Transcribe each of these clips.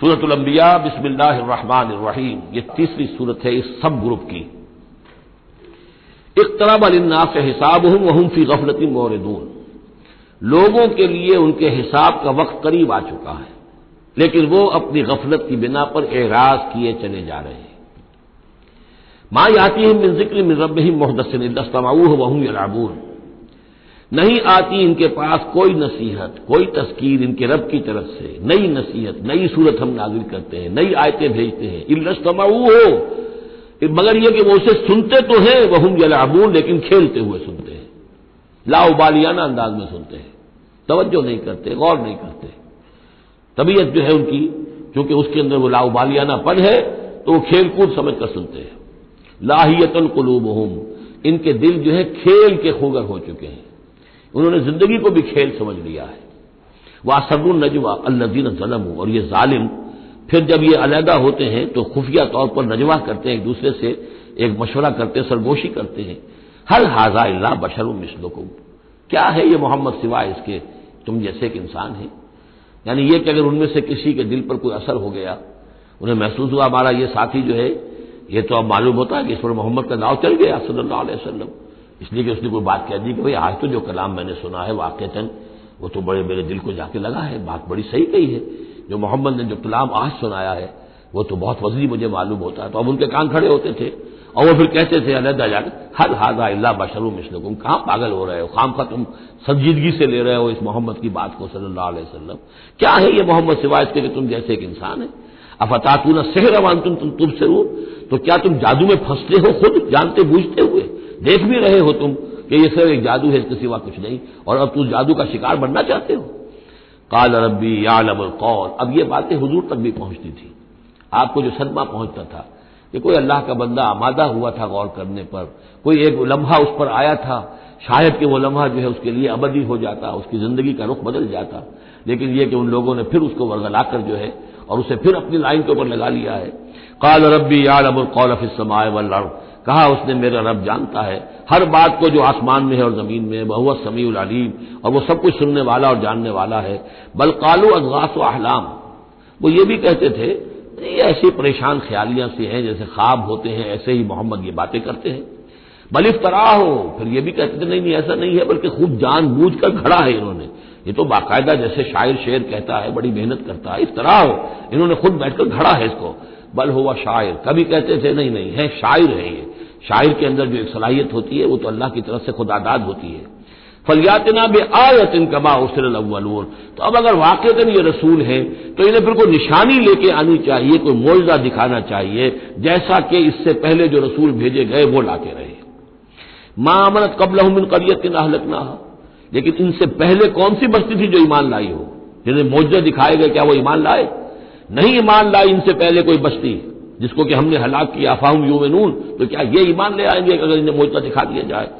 सूरतुलंबिया बिस्मिल्लाहिर्रहमानिर्रहीम। ये तीसरी सूरत है इस सब ग्रुप की। इकतरब अलिन्ना से हिसाब हूँ वहम फ़ी गफलती मोरदून लोगों के लिए उनके हिसाब का वक्त करीब आ चुका है, लेकिन वो अपनी गफलत की बिना पर एराज किए चले जा रहे हैं। माँ याती है मिन ज़िक्र मिन रब ही मोहदसिन दस्तमाऊ वहूं यलाबून। नहीं आती इनके पास कोई नसीहत, कोई तस्कीर इनके रब की तरफ़ से। नई नसीहत, नई सूरत हम नाजिल करते हैं, नई आयतें भेजते हैं। इल्लस्तमाऊ हो। मगर यह कि वो उसे सुनते तो हैं वह हम यलाबून, लेकिन खेलते हुए सुनते हैं। लाउबालियाना अंदाज में सुनते हैं। तवज्जो नहीं करते, गौर नहीं करते। तबीयत जो है उनकी, क्योंकि उसके अंदर वो लाउबालियाना पन है तो वो खेल कूद समझ कर सुनते हैं। लाहियतन कुलूब इनके दिल जो है खेल के खोगर हो चुके हैं। उन्होंने ज़िंदगी को भी खेल समझ लिया है। वह असरुल नजवा अल्लजीन जलम, और ये जालिम फिर जब ये अलहदा होते हैं तो खुफिया तौर पर नजवा करते हैं, एक दूसरे से एक मशवरा करते हैं, सरगोशी करते हैं। हल हाजा अल्लाह बशर मिसलुकुम। क्या है ये मोहम्मद सिवाय इसके? तुम जैसे एक इंसान है। यानी ये कि अगर उनमें से किसी के दिल पर कोई असर हो गया, उन्हें महसूस हुआ, हमारा ये साथी जो है, ये तो अब मालूम होता है कि इस पर मोहम्मद का दाव चल गया, सल्लल्लाहु अलैहि वसल्लम। इसलिए कि उसने कोई बात कह दी कि भाई, आज तो जो कलाम मैंने सुना है वाकता वो तो बड़े मेरे दिल को जाके लगा है, बात बड़ी सही कही है। जो मोहम्मद ने जो कलाम आज सुनाया है, वो तो बहुत वजनी मुझे मालूम होता है। तो अब उनके कान खड़े होते थे, और वो फिर कहते थे अलहदा जाकर हर हाजा अल्लाह बशरू मिसलकुम। कहाँ पागल हो रहे हो? खाम का तुम संजीदगी से ले रहे हो इस मोहम्मद की बात को सल्लल्लाहु अलैहि वसल्लम? क्या है ये मोहम्मद सिवाय इसके कि तुम जैसे एक इंसान है? अफतातून सहर अवान तुम तुम तुम से तो क्या तुम जादू में फंसते हो खुद जानते बूझते हुए? देख भी रहे हो तुम कि ये सिर्फ़ एक जादू है, इसके सिवा कुछ नहीं। और अब तुम जादू का शिकार बनना चाहते हो? काल रबी यालम कौल अब ये बातें हजूर तक भी पहुँचती थी। आपको जो सदमा पहुँचता था कि कोई अल्लाह का बंदा आमादा हुआ था गौर करने पर, कोई एक लम्हा उस पर आया था, शायद कि वो लम्हा जो है उसके लिए अबदी हो जाता, उसकी ज़िंदगी का रुख बदल जाता। लेकिन यह कि उन लोगों ने फिर उसको वर्गलाकर जो है, और उसे फिर अपनी लाइन के ऊपर लगा लिया है। काल रबी यालम कौल फिसमाए वल्लड़ कहा उसने, मेरा रब जानता है। हर बात को जो आसमान में है और ज़मीन में है बहु समीउल अलीम, और वो सब कुछ सुनने वाला और जानने वाला है। बल कालू अजगास अहलाम। वो ये भी कहते थे, ये ऐसी परेशान ख्यालियाँ सी हैं, जैसे ख्वाब होते हैं, ऐसे ही मोहम्मद ये बातें करते हैं। बल इफ्तरा हो फिर ये भी कहते थे, नहीं नहीं, ऐसा नहीं है, बल्कि खूब जान बूझ कर खड़ा है इन्होंने। ये तो बाकायदा जैसे शायर शेर कहता है, बड़ी मेहनत करता है। इफ्तरा हो इन्होंने खुद बैठकर घड़ा है इसको। बल हुआ शायर। कभी कहते थे, नहीं नहीं, है, शायर है ये। शायर के अंदर जो एक सलाहियत होती है, वो तो अल्लाह की तरफ़ से खुदादाद होती है। फलियातना बे आयतिन कमा उसरल तो अब अगर वाकता ये रसूल है तो इन्हें फिर कोई निशानी लेके आनी चाहिए, कोई मुआवजा दिखाना चाहिए, जैसा कि इससे पहले जो रसूल भेजे गए, वो लाते रहे। मामनत कबल मिन करियत अहलकना लेकिन इनसे पहले कौन सी बस्ती थी जो ईमान लाई हो? जिन्हें मुआवजा दिखाए गए, क्या वो ईमान लाए? नहीं ईमान लाई इनसे पहले कोई बस्ती। जिसको कि हमने हलाक किया, फाहम यूमनून तो क्या ये ईमान ले आएँगे अगर इन्हें मोजता दिखा दिया जाए?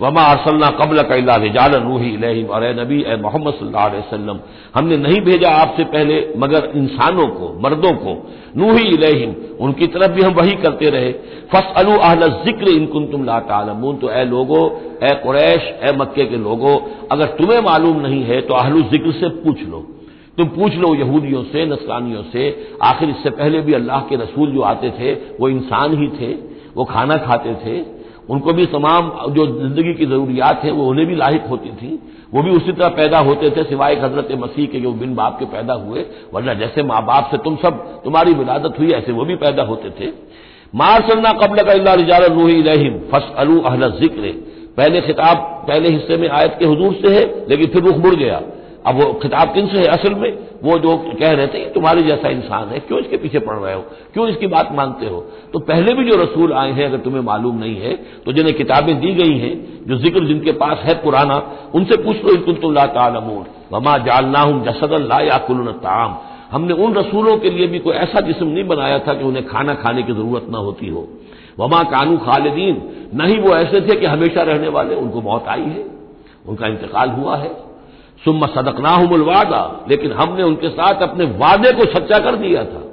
वमा अरसल्ला कबल कैला रिजाल रूही और नबी, ए मोहम्मद वसल्लम, हमने नहीं भेजा आपसे पहले, मगर इंसानों को, मर्दों को। नूही इलेहिम, उनकी तरफ़ भी हम वही करते रहे। फस अलू अहल ज़िक्र इनकुन तुम ला तालमून तो ए लोगो, ए कुरैश, ए मक्के के लोगो, अगर तुम्हें मालूम नहीं है तो अहलु ज़िक्र से पूछ लो। तुम पूछ लो यहूदियों से, नसरानियों से, आखिर इससे पहले भी अल्लाह के रसूल जो आते थे, वो इंसान ही थे, वो खाना खाते थे, उनको भी तमाम जो ज़िंदगी की जरूरियात हैं, वो उन्हें भी लाहिक होती थी, वो भी उसी तरह पैदा होते थे, सिवाय हज़रत मसीह के जो बिन बाप के पैदा हुए, वरना जैसे माँ बाप से तुम सब, तुम्हारी विलादत हुई, ऐसे वो भी पैदा होते थे। मारसलना कबल का रूही रहीम फस अलू अहल ज़िक्र। पहले खिताब, पहले हिस्से में आयत के हजूर से है, लेकिन फिर रुख मुड़ गया। अब वो खिताब किन से है असल में? वो जो कह रहे थे तुम्हारे जैसा इंसान है, क्यों इसके पीछे पड़ रहे हो? क्यों इसकी बात मानते हो? तो पहले भी जो रसूल आए हैं, अगर तुम्हें मालूम नहीं है तो जिन्हें किताबें दी गई हैं, जो ज़िक्र जिनके पास है पुराना, उनसे पूछ लो इनकुन तुम लामून वमा जालना हूँ जसद ला या कुल ताम। हमने उन रसूलों के लिए भी कोई ऐसा जिसम नहीं बनाया था कि उन्हें खाना खाने की ज़रूरत न होती हो। वमा कानू खालिदीन, नहीं वो ऐसे थे कि हमेशा रहने वाले, उनको मौत आई है, उनका इंतकाल हुआ है। सुम सदकनाहमुलवादा लेकिन हमने उनके साथ अपने वादे को सच्चा कर दिया था।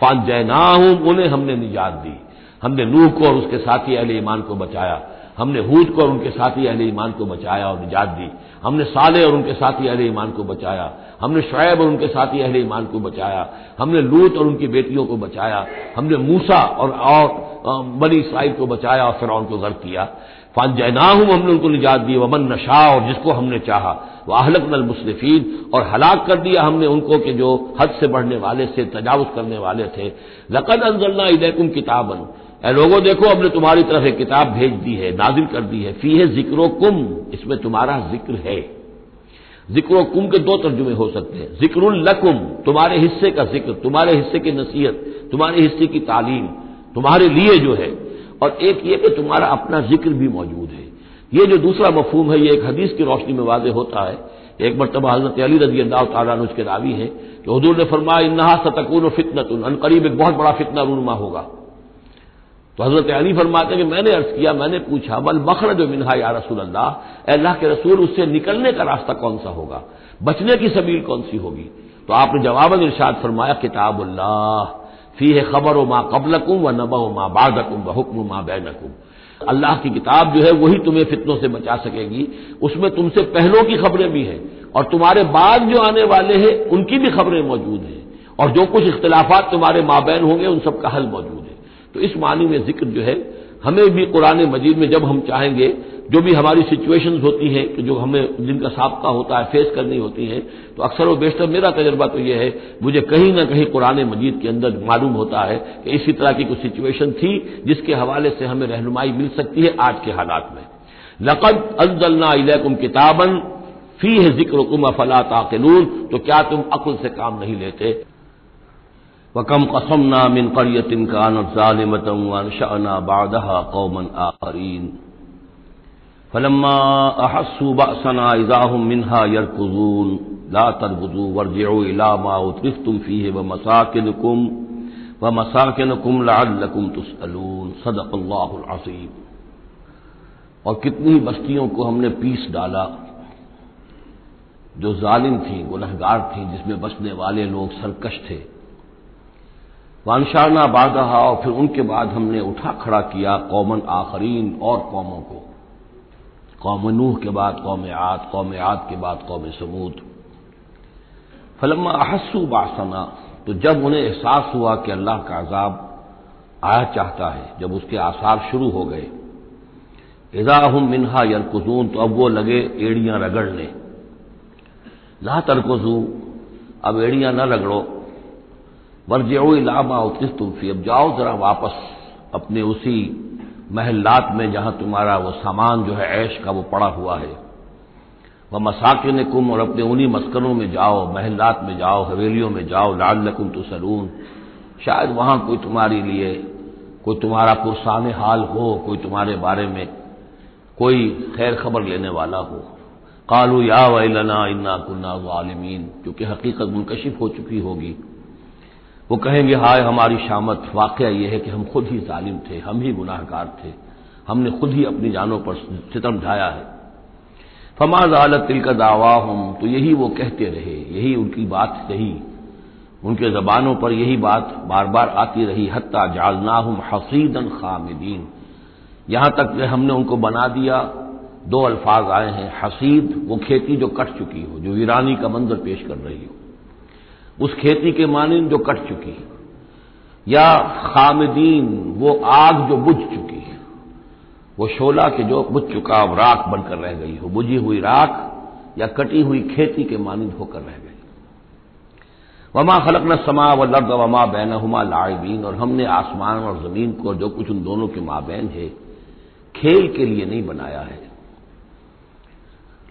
फान जैनाहूम उन्हें हमने निजात दी। हमने नूह को और उसके साथी अहले ईमान को बचाया। हमने हूद को और उनके साथी अहले ईमान को बचाया और निजात दी। हमने साले और उनके साथी अहले ईमान को बचाया। हमने शुएब और उनके साथी अहले ईमान को बचाया। हमने लूत और उनकी बेटियों को बचाया। हमने मूसा और, और बनी इसराइल को बचाया और फिर उनको गर्क किया। फान जैनाहूम हमने उनको निजात दी, वमन नशा, और जिसको हमने चाहा। वाहलक नल मुसलिफीन और हलाक कर दिया हमने उनको कि जो हद से बढ़ने वाले से, तजावज करने वाले थे। लकद अंजलना इलेकुम किताबन। ए लोगों, देखो, हमने तुम्हारी तरफ़ एक किताब भेज दी है, नाजिल कर दी है। फ़ी है जिक्रो कुम इसमें तुम्हारा ज़िक्र है। जिक्रो कुम के दो तर्जुमे हो सकते हैं। जिक्रुल लकुम, तुम्हारे हिस्से का ज़िक्र, तुम्हारे हिस्से की नसीहत, तुम्हारे हिस्से की तालीम, तुम्हारे लिए जो है। और एक ये कि तुम्हारा अपना ज़िक्र भी मौजूद है। ये जो दूसरा मफहूम है, ये एक हदीस की रोशनी में वाजे होता है। एक मरतबा हज़रत अली रज़ी अल्लाह तला उसके रावी है कि हजूर ने फरमाया इन्हा सतकून फितनतुन अनकरीब एक बहुत बड़ा फितना रूनमा होगा। तो हज़रत अली फरमाते कि मैंने अर्ज़ किया, मैंने पूछा बल मखरज मिनहा या रसूल अल्लाह अल्लाह के रसूल, उससे निकलने का रास्ता कौन सा होगा? बचने की सबील कौन सी होगी? तो आपने जवाबन इर्शाद फरमाया, किताबुल्लाह फ़ी है खबर माँ कबलकुम व नबा माँ बादकुम व हुक्म माँ बैनकुम। अल्लाह की किताब जो है वही तुम्हें फितनों से बचा सकेगी। उसमें तुमसे पहलों की खबरें भी हैं और तुम्हारे बाद जो आने वाले हैं, उनकी भी खबरें मौजूद हैं। और जो कुछ इख्तलाफात तुम्हारे माबैन होंगे, उन सबका हल मौजूद है। तो इस मानी में ज़िक्र जो है, हमें भी कुरान मजीद में जब हम चाहेंगे जो भी हमारी सिचुएशंस होती हैं जो हमें जिनका सबका होता है फेस करनी होती हैं तो अक्सर व बेशतर मेरा तजर्बा तो यह है, मुझे कहीं ना कहीं कुरान मजीद के अंदर मालूम होता है कि इसी तरह की कुछ सिचुएशन थी, जिसके हवाले से हमें रहनुमाई मिल सकती है आज के हालात में। लकद अजल्ला इलकुम किताबन फ़ी है ज़िक्र कुम अफला ताकिलून तो क्या तुम अक्ल से काम नहीं लेते? वकम कसमना मिन करियतिन कान ालिमतम शाना बादहा कौमन आखरीन। फलम्मा अहसू बसना इजाहम मिनहा यरकुजून। ला तरबुजू वर्जो इलामा उतरिफ्तुम फ़ी व मसाकिन कुम व मसाकिन कुम लाकुम तुसलून सदक़ल्लासीम और कितनी बस्तियों को हमने पीस डाला। जो जालिम थी, गुनहगार थी, जिसमें बसने वाले लोग सरकश थे। वानशाना बादहा, और फिर उनके बाद हमने उठा खड़ा किया कौमन आखरीन और कौमों को। कौम नूह के बाद, कौम आद कौम आद के बाद, कौम समूद। फलम्मा अहसू बासना तो जब उन्हें एहसास हुआ कि अल्लाह का अजाब आया चाहता है, जब उसके आसार शुरू हो गए इजाहम मिनहा यरकुजून तो अब वो लगे एड़ियाँ रगड़ने। ला तरकुजू अब एड़ियाँ न रगड़ो। वर्जो इलामा उतिस तुम फ़ी, अब जाओ जरा वापस अपने उसी महल्लात में जहाँ तुम्हारा वो सामान जो है ऐश का वो पड़ा हुआ है। वह मसाकिन कुम और अपने उन्हीं मस्करों में जाओ महल्लात में जाओ, हवेलियों में जाओ लाल लकुम तो सलून शायद वहाँ कोई तुम्हारे लिए, कोई तुम्हारा पुरसान हाल हो, कोई तुम्हारे बारे में कोई खैर खबर लेने वाला हो। कालू या वैलना इन्ना कुन्ना आलमीन क्योंकि हकीकत मुनकशिफ हो चुकी होगी। वो कहेंगे, हाय, हमारी शामत वाक़ यह है कि हम खुद ही जालिम थे, हम ही गुनाहगार थे, हमने खुद ही अपनी जानों पर सितम ढाया है। फमाज आलत तिल का दावा हम तो यही वो कहते रहे, यही उनकी बात रही उनके जबानों पर यही बात बार बार आती रही, हत्ता जालना हम हसीदन खामिदीन। यहाँ तक हमने उनको बना दिया, दो अल्फाज आए हैं, हसीद, वो खेती जो कट चुकी हो, जो वीरानी का मंजर पेश कर रही हो। उस खेती के मानिंद जो कट चुकी या खामदीन वो आग जो बुझ चुकी है, वो शोला के जो बुझ चुका अब राख बनकर रह गई हो, बुझी हुई राख या कटी हुई खेती के मानिंद होकर रह गई। वमा खलक न समा व लर्द वमा बैन हुमा लाइबीन, और हमने आसमान और ज़मीन को जो कुछ उन दोनों के माबैन है, खेल के लिए नहीं बनाया है।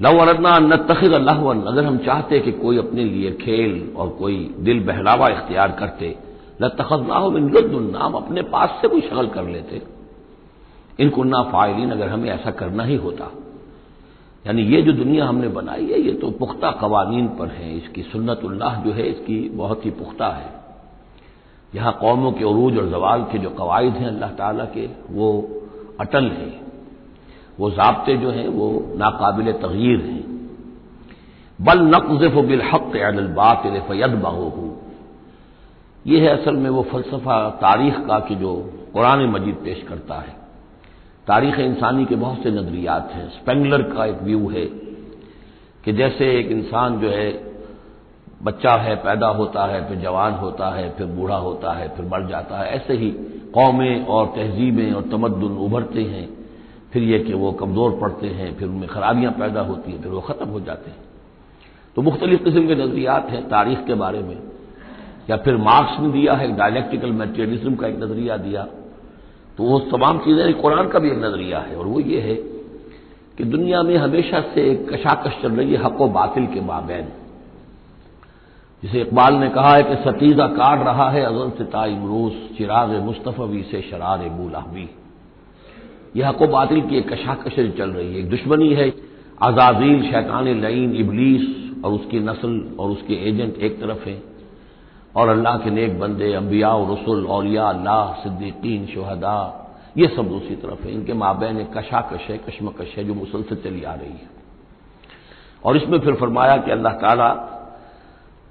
लव अरदना न तखिद अल्लाह अगर हम चाहते कि कोई अपने लिए खेल और कोई दिल बहलावा इख्तियार करते न तखजना नाम अपने पास से कोई शगल कर लेते। इनकुन्ना फायलिन, अगर हमें ऐसा करना ही होता। यानी ये जो दुनिया हमने बनाई है, ये तो पुख्ता कवानीन पर है। इसकी सुन्नतुल्लाह जो है, इसकी बहुत ही पुख्ता है। यहाँ कौमों के अरूज और जवाल के जो कवायद हैं, अल्लाह ताला के, वो अटल हैं। वो जबते जो हैं, वो नाकाबिल तगीर हैं। बल नकज़ बिल हक अनबात फ़ैद बहू ये है असल में वो फलसफा तारीख का कि जो कुरान मजीद पेश करता है। तारीख इंसानी के बहुत से नजरियात हैं। स्पेंगलर का एक व्यू है कि जैसे एक इंसान जो है, बच्चा है, पैदा होता है, फिर जवान होता है, फिर बूढ़ा होता है, फिर मर जाता है। ऐसे ही कौमें और तहजीबें और तमद्दन उभरते हैं। फिर ये कि वो कमज़ोर पड़ते हैं, फिर उनमें खराबियाँ पैदा होती हैं, फिर वो ख़त्म हो जाते हैं। तो मुख्तलिफ़ किस्म के नजरियात हैं तारीख के बारे में। या फिर मार्क्स ने दिया है डायलेक्टिकल मेटेरियलिज्म का एक नज़रिया दिया। तो वो तमाम चीज़ें कुरान का भी एक नज़रिया है। और वो ये है कि दुनिया में हमेशा से एक कशाकश चल रही है हक व बातिल के माबैन जिसे इकबाल ने कहा है कि सतीजा काट रहा है अजल सिता इमरूस चिराग मुस्तफ़ी से शरार मूलाहबी यह हक बातिल की एक कशाकश चल रही है। एक दुश्मनी है। आजाजील, शैतान लईन, इबलीस और उसकी नस्ल और उसके एजेंट एक तरफ़ हैं। और अल्लाह के नेक बंदे अम्बिया रसुल, औलिया, अल्लाह, सिद्दीकीन, शहदा, ये सब दूसरी तरफ़ है। इनके माबेन एक कशाकश है, कशमकश है, जो मुसलसल चली आ रही है। और इसमें फिर फरमाया कि अल्लाह ताला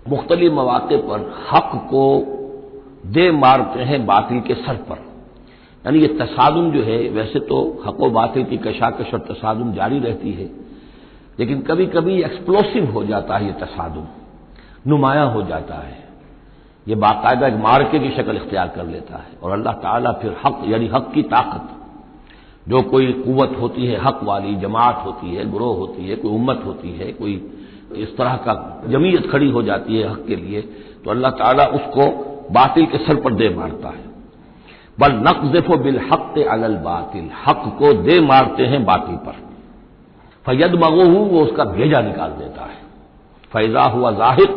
मुख्तलिफ़ मौाक़े पर हक को दे मारते हैं बातिल के सर पर। यानी ये तसादुम जो है, वैसे तो हक बातिल की कशाकश और तसादुम जारी रहती है, लेकिन कभी कभी एक्सप्लोसिव हो जाता है ये तसादुम, नुमाया हो जाता है। ये बाकायदा एक मार्के की शक्ल इख्तियार कर लेता है। और अल्लाह ताला फिर हक, यानी हक की ताकत, जो कोई कुत होती है, हक वाली, जमात होती है, ग्रोह होती है, कोई उम्मत होती है, कोई इस तरह का जमीयत खड़ी हो जाती है हक के लिए तो अल्लाह ताला उसको बातिल के सर पर दे मारता है। बल नकजफो बिल हक अलल बातिल। हक को दे मारते हैं बातिल पर। फैद मगो वो उसका भेजा निकाल देता है। फैजा हुआ ज़ाहिर,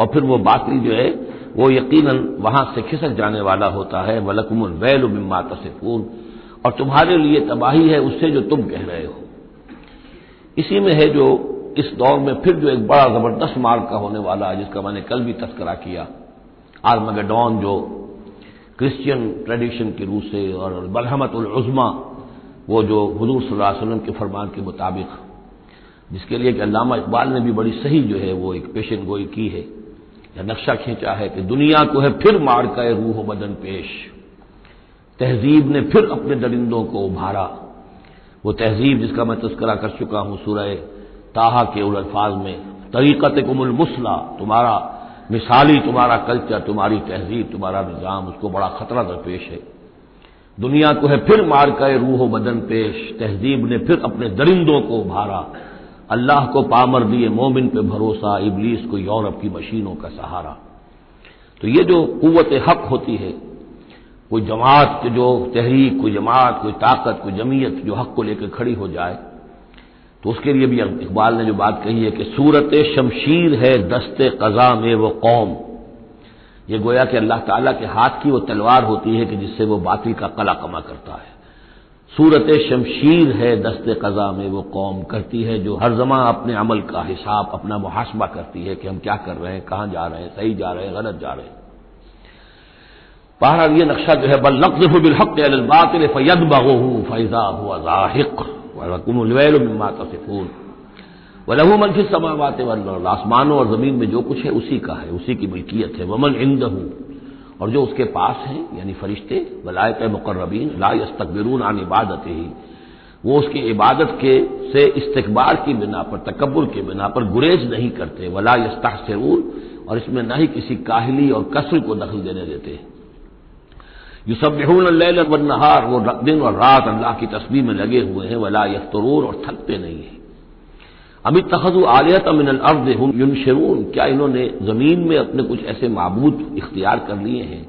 और फिर वो बातिल जो है, वो यकीनन वहाँ से खिसक जाने वाला होता है। वलकुमुल वैल बिम्मा तसिफून। और तुम्हारे लिए तबाही है, उससे जो तुम कह रहे हो। इसी में है जो इस दौर में फिर जो एक बड़ा ज़बरदस्त मार्ग का होने वाला है, जिसका मैंने कल भी तस्करा किया। आर्मगडॉन जो क्रिश्चियन ट्रेडिशन की रूह से और बलहमत उज़मा, वो जो हजूर वसल्लम के फरमान के मुताबिक, जिसके लिए कि अल्लामा इकबाल ने भी बड़ी सही जो है वो एक पेशन गोई की है, या नक्शा खींचा है कि दुनिया को है फिर मार का रूह बदन पेश। तहजीब ने फिर अपने दरिंदों को उभारा। वो तहजीब जिसका मैं तस्करा कर चुका हूँ, सूरह ताहा के उल अल्फाज में, तरीक़त कुमुल मुसला, तुम्हारा मिसाली तुम्हारा कल्चर, तुम्हारी तहजीब, तुम्हारा निज़ाम, उसको बड़ा खतरा दरपेश है। दुनिया को है फिर मार का रूह बदन पेश। तहजीब ने फिर अपने दरिंदों को उभारा। अल्लाह को पामर दिए, मोमिन पे भरोसा, इबलीस को यूरोप की मशीनों का सहारा। तो ये जो कुत हक होती है, कोई जमात जो तहरीक, कोई जमात, कोई ताकत, कोई जमीयत जो हक को लेकर खड़ी हो जाए तो उसके लिए भी इकबाल ने जो बात कही है कि सूरत शमशीर है, दस्ते कजा में वो कौम। ये गोया कि अल्लाह ताला के हाथ की वो तलवार होती है कि जिससे वो बातिल का कला कमा करता है। सूरत शमशीर है, दस्त कज़ा में वो कौम करती है, जो हर जमा अपने अमल का हिसाब, अपना मुहासबा करती है कि हम क्या कर रहे हैं, कहाँ जा रहे हैं, सही जा रहे हैं, गलत जा रहे हैं। बहरहाल ये नक्शा जो है, बल नकफ बिलहक बातिल फैद बगो फैजा हुआ जाहिक वकुमलमा तसिफून वलहू मनफी समावात आसमानों और ज़मीन में जो कुछ है, उसी का है, उसी की मिल्कियत है। वमन इंद और जो उसके पास हैं, यानी फरिश्ते, वलायत मुकर्रबीन, ला यस्तकबिरून आन इबादत ही वो उसकी इबादत के से इस्तकबार की बिना पर तकबर की बिना पर गुरेज नहीं करते। वला यस्ताहसरून। और इसमें न ही किसी काहली और कसर को दखल देने देते युसबून नहार वो दिन और रात अल्लाह की तस्वीर में लगे हुए हैं, वला यफ्तरून और थकते नहीं है। अभी तखद आलियत अमिन अर्द युनशरून, क्या इन्होंने ज़मीन में अपने कुछ ऐसे मबूद इख्तियार कर लिए हैं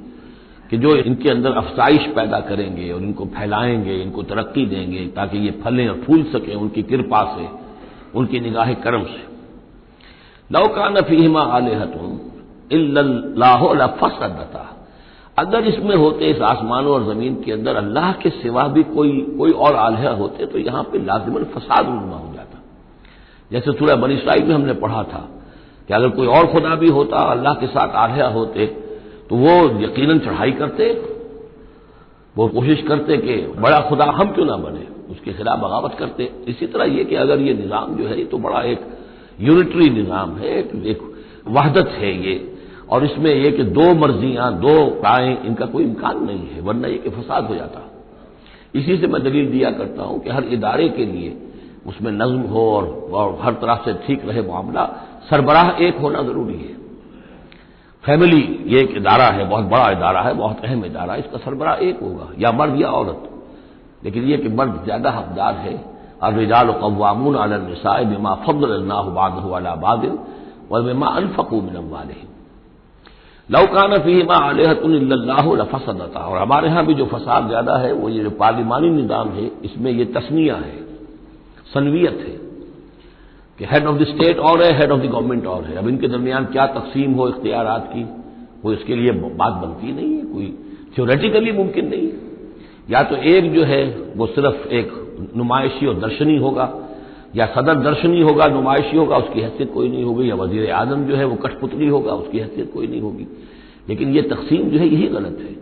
कि जो इनके अंदर अफसाइश पैदा करेंगे और इनको फैलाएँगे, इनको तरक्की देंगे, ताकि ये फलें और फूल सकें उनकी कृपा से, उनकी निगाह करम से। लौका नफीमा आलहतुन फसदता अगर इसमें होते इस आसमानों और ज़मीन के अंदर अल्लाह के सिवा भी कोई कोई और आलह होते तो यहाँ पर लाजमन फसाद रूनमा हो जाता। जैसे सूर्य बनी इसराइल में हमने पढ़ा था कि अगर कोई और खुदा भी होता अल्लाह के साथ आलह होते तो वो यकीनन चढ़ाई करते वो कोशिश करते कि बड़ा खुदा हम क्यों ना बने उसके खिलाफ बगावत करते। इसी तरह ये कि अगर ये निज़ाम जो है ये तो बड़ा एक यूनिटरी निज़ाम है एक, एक वहदत है ये। और इसमें यह कि दो मर्जियाँ दो राय इनका कोई इम्कान नहीं है वरना यह कि फसाद हो जाता। इसी से मैं दलील दिया करता हूँ कि हर इदारे के लिए उसमें नज्म हो और, और हर तरह से ठीक रहे मामला सरबराह एक होना ज़रूरी है। फैमिली ये एक इदारा है बहुत बड़ा इदारा है बहुत अहम इदारा है इसका सरबराह एक होगा या मर्द या औरत। लेकिन यह कि मर्द ज़्यादा हकदार है और रिजाल कवामून अलसाए बिमा फजल वाला बादिल और बिमा अनफकू मिनम वाले लौकान फीमा आलहतुल्लाफसदता और हमारे यहाँ भी जो फसाद ज़्यादा है, वो ये जो पार्लिमानी निज़ाम है, इसमें ये तस्निया है, सनवियत है कि हेड ऑफ़ द स्टेट और है हेड ऑफ़ द गवर्नमेंट और है। अब इनके दरमियान क्या तकसीम हो इख्तियार की, वो इसके लिए बात बनती नहीं है, कोई थ्योरेटिकली मुमकिन नहीं है। या तो एक जो है, वो सिर्फ़ एक नुमाइशी और दर्शनी होगा या सदर दर्शनी होगा, नुमाइशी होगा, उसकी हैसियत कोई नहीं होगी, या वज़ीर आज़म जो है वो कठपुतली होगा, उसकी हैसियत कोई नहीं होगी। लेकिन ये तकसीम जो है, यही गलत है।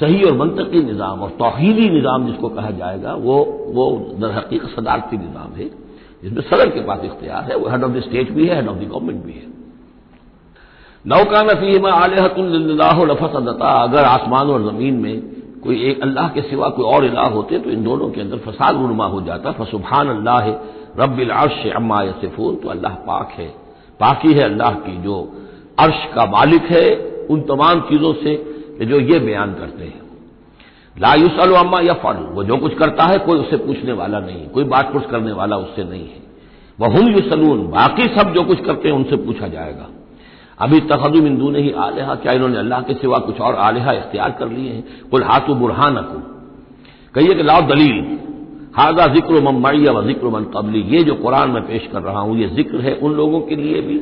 सही और मनतकी निज़ाम और तोहीदी निज़ाम जिसको कहा जाएगा, वो वो दरहकीक सदारती निज़ाम है, जिसमें सदर के पास इख्तियार है, वो हेड ऑफ़ द स्टेट भी है हेड ऑफ़ द गवर्नमेंट भी है। नौका नफीमा आलहतुल्लाफसदता अगर आसमान और ज़मीन में कोई एक अल्लाह के सिवा कोई और इलाह होते तो इन दोनों के अंदर फसाद रुनमा हो जाता फसुबहान अल्लाह रबिल अर्श अम्मा यसिफून तो अल्लाह पाक है। पाकी है अल्लाह की जो अर्श का मालिक है उन तमाम चीज़ों से जो ये बयान करते हैं। लायुसल अम्मा या फल वो जो कुछ करता है कोई उससे पूछने वाला नहीं, कोई बात पुछ करने वाला उससे नहीं है। वह हम युसलून, बाकी सब जो कुछ करते हैं उनसे पूछा जाएगा। अभी तखदुम इंदू नहीं आलिहा, क्या इन्होंने अल्लाह के सिवा कुछ और आलिहा इख्तियार कर लिए हैं? कुल हाथु बुरहान कहिए कि लाओ दलील। हाजा ज़िक्र ममैया व ज़िक्र मन कबली। ये जो कुरान में पेश कर रहा हूँ, ये ज़िक्र है उन लोगों के लिए भी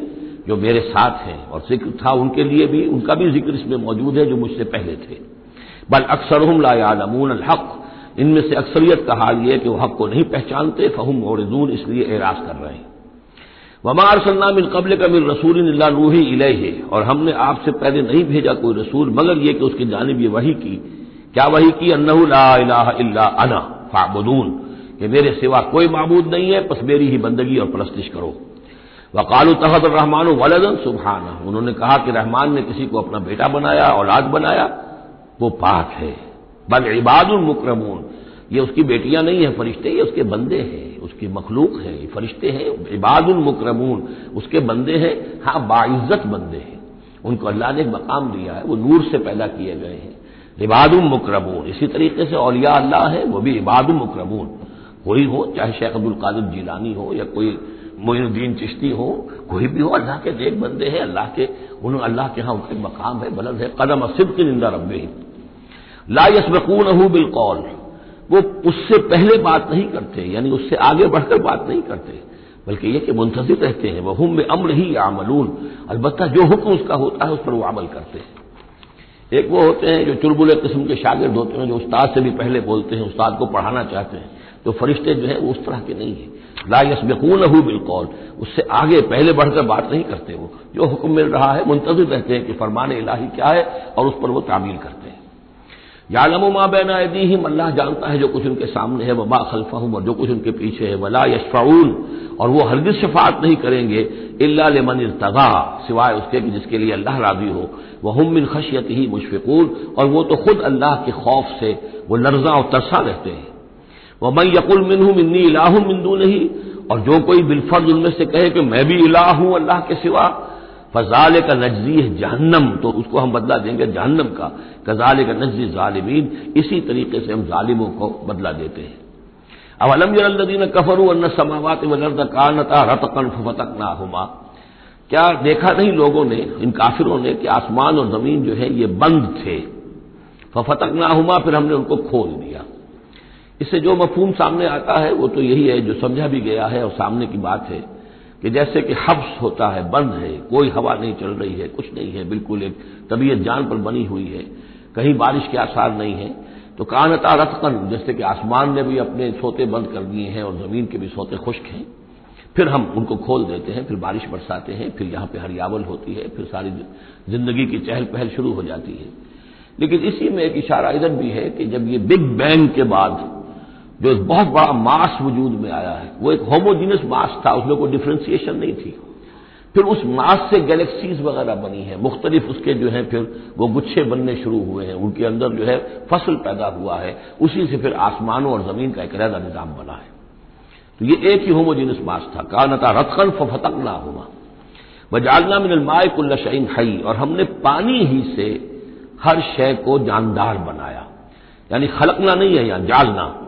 जो मेरे साथ हैं और ज़िक्र था उनके लिए भी, उनका भी ज़िक्र इसमें मौजूद है जो मुझसे पहले थे। बल अक्सर हम लायालमून हक इनमें से अक्सरियत का हाल यह कि वह हक को नहीं पहचानते, फहम और इसलिए एराज कर रहे हैं। वमार सन्नामिन कबल का मिल रसूल नूही इले और हमने आपसे पहले नहीं भेजा कोई रसूल, मगर यह कि उसकी जानब ये वही की। क्या वही की? अन्नहू ला अना फाबून कि मेरे सिवा कोई मबूद नहीं है, बस मेरी ही बंदगी और परस्तिश करो। वकालू तहत रहमान वलदन सुबहाना उन्होंने कहा कि रहमान ने किसी को अपना बेटा बनाया, औलाद बनाया, वो पाक है। बल इबादुल मुकरमून। ये उसकी बेटियाँ नहीं है, फरिश्ते ये उसके बंदे हैं, उसकी मखलूक है, ये फरिश्ते हैं। इबादुल मुकरमून। उसके बंदे हैं हाँ बाइज्जत बंदे हैं। उनको अल्लाह ने एक मकाम दिया है, वो नूर से पैदा किए गए हैं। इबादुल मुकरमून। इसी तरीके से औलिया अल्लाह है, वो भी इबादुल मुकरमून। कोई हो, चाहे शेख अब्दुल कादिर जीलानी हो या कोई मोइनुद्दीन चिश्ती हो, कोई भी हो, अल्लाह के देख बंदे हैं, अल्लाह के, उन, अल्लाह के यहाँ उनके मकाम है, बुलंद है, कदम असिब की निंदा रबे ला हूँ बिलकौल वो उससे पहले बात नहीं करते, यानी उससे आगे बढ़कर बात नहीं करते, बल्कि ये कि मुंतजिर रहते हैं वह हम अम्र ही आमलून अलबत्ता जो हुक्म उसका होता है, उस पर वो अमल करते हैं। एक वो होते हैं जो चुलबुल किस्म के शागिर्द होते हैं, जो उस्ताद से भी पहले बोलते हैं, उस्ताद को पढ़ाना चाहते हैं। तो फरिश्ते जो है वो उस तरह के नहीं है। ला यसबकून हूँ बिल्कौल। उससे आगे पहले बढ़कर बात नहीं करते वो। जो हुक्म मिल रहा है, मुंतजिर रहते हैं कि फरमान इलाही क्या है और उस पर वो तामील करते हैं। यालम माँ बैना हिम अल्लाह जानता है जो कुछ उनके सामने है वबा खलफा हूँ और जो कुछ उनके पीछे है। वला यशफाउन और वो हरगिज शफात नहीं करेंगे, इल्ला लेमन तगा सिवाय उसके कि जिसके लिए अल्लाह राज़ी हो। वह मिन खशियत ही मुशफिकून, और वो तो खुद अल्लाह के खौफ से, वो लर्जा और तरसा रहते हैं। मैं यकुल मिनहू मिन्नी इलाह मिंदू नहीं। और जो कोई बिलफर्ज उनमें से कहे कि मैं भी इलाह हूँ अल्लाह के सिवा फजाल का नजरी है जहन्नम तो उसको हम बदला देंगे जहन्नम का। कजाल का नजरी जालिमीन, इसी तरीके से हम जालिमों को बदला देते हैं। अब अलम यदीन कफरू अन्न समावत वलर्द कानता रतकन फतक ना हुमा क्या देखा नहीं लोगों ने, इन काफिरों ने कि आसमान और ज़मीन जो है, ये बंद थे। फतक ना हुमा फिर हमने उनको खोल दिया। इससे जो मफहूम सामने आता है, वो तो यही है जो समझा भी गया है और सामने की बात है कि जैसे कि हब्स होता है, बंद है, कोई हवा नहीं चल रही है, कुछ नहीं है, बिल्कुल एक तबीयत जान पर बनी हुई है, कहीं बारिश के आसार नहीं है। तो कानता रथकन जैसे कि आसमान ने भी अपने सोते बंद कर दिए हैं और ज़मीन के भी सोते खुश्क हैं। फिर हम उनको खोल देते हैं, फिर बारिश बरसाते हैं, फिर यहाँ पर हरियावल होती है, फिर सारी ज़िंदगी की चहल पहल शुरू हो जाती है। लेकिन इसी में एक इशारा इधर भी है कि जब ये बिग बैंग के बाद जो एक बहुत बड़ा मास वजूद में आया है, वो एक होमोजीनियस मास था, उसमें कोई डिफ्रेंसिएशन नहीं थी। फिर उस मास से गैलेक्सीज वगैरह बनी है, मुख्तलिफ़ उसके जो है, फिर वो गुच्छे बनने शुरू हुए हैं, उनके अंदर जो है फ़सल पैदा हुआ है, उसी से फिर आसमानों और ज़मीन का एक रहदा निज़ाम बना है। तो ये एक ही होमोजीनियस मास था। कानता रतकन फतक ना हुआ। वजालना मिनलमाए कुल्ला शईन हई। और हमने पानी ही से हर शय को जानदार बनाया। यानी खलकना नहीं है यहाँ जालना।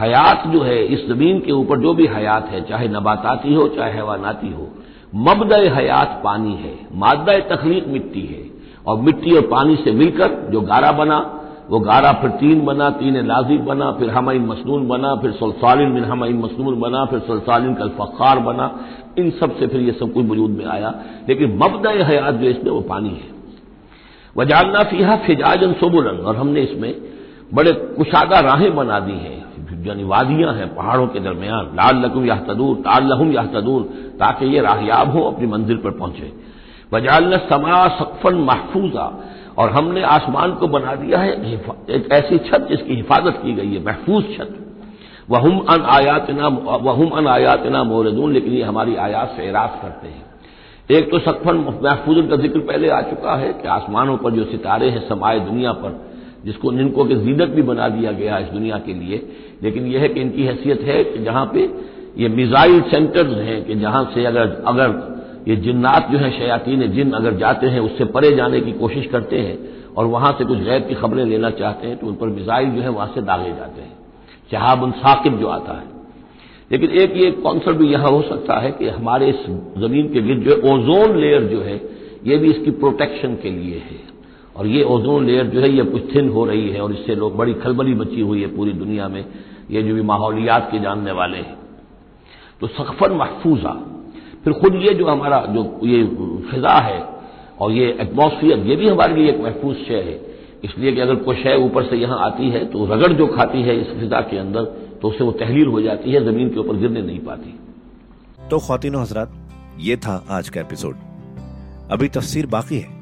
हयात जो है, इस ज़मीन के ऊपर जो भी हयात है, चाहे नबाताती हो, चाहे हैवानाती हो मबद हयात पानी है मादा तखलीक मिट्टी है। और मिट्टी और पानी से मिलकर जो गारा बना, वो गारा फिर तीन बना, तीन लाजिब बना, फिर हमाइन मसनून बना, फिर सलसालिन मिन हमाइन मसनून बना, फिर सलसालिन कल फ़ार बना, इन सबसे फिर ये सब कुछ वजूद में आया। लेकिन मबद हयात जो इसमें वो पानी है। वजालना फीहा फिजाजन सोबुलन और हमने इसमें बड़े कुशादा राहें बना दी हैं। यानी वादियाँ हैं पहाड़ों के दरमियान। लाल लकुम याह तदूर ताल लहुम याह तदूर ताकि ये राहयाब हो अपनी मंजिल पर पहुँचे। वजाल समा सकफन महफूजा, और हमने आसमान को बना दिया है एक ऐसी छत जिसकी हिफाजत की गई है, महफूज छत। वहुम अन आयातना, वहुम अन आयातना मोरदून, लेकिन ये हमारी आयात से इराज करते हैं। एक तो सकफन महफूज का ज़िक्र पहले आ चुका है कि आसमानों पर जो सितारे हैं, समाये दुनिया पर जिसको जिनको के जीनत भी बना दिया गया इस दुनिया के लिए। लेकिन यह है कि इनकी हैसियत है कि जहाँ पे ये मिसाइल सेंटर्स हैं कि जहाँ से अगर अगर ये जिन्नात जो है, शयातीन जिन अगर जाते हैं, उससे परे जाने की कोशिश करते हैं और वहाँ से कुछ गैर की खबरें लेना चाहते हैं तो उन पर मिसाइल जो है, वहाँ से दागे जाते हैं। शहाब उन साकिब जो आता है। लेकिन एक ये कॉन्सेप्ट भी यहाँ हो सकता है कि हमारे इस ज़मीन के गिर जो है ओजोन लेयर जो है, ये भी इसकी प्रोटेक्शन के लिए है। और ये ओजोन लेयर जो है, ये कुछ थिन हो रही है और इससे लोग बड़ी खलबली मची हुई है पूरी दुनिया में, ये जो भी माहौलियात के जानने वाले हैं। तो सखफन महफूजा, फिर खुद ये जो हमारा जो ये फिजा है और ये एटमॉस्फियर ये भी हमारे लिए एक महफूज शय है। इसलिए कि अगर कोई शय ऊपर से यहाँ आती है तो रगड़ जो खाती है इस फिजा के अंदर तो उससे वो तहलील हो जाती है, ज़मीन के ऊपर गिरने नहीं पाती। तो खातिन हजरात, ये था आज का एपिसोड। अभी तफसीर बाकी है।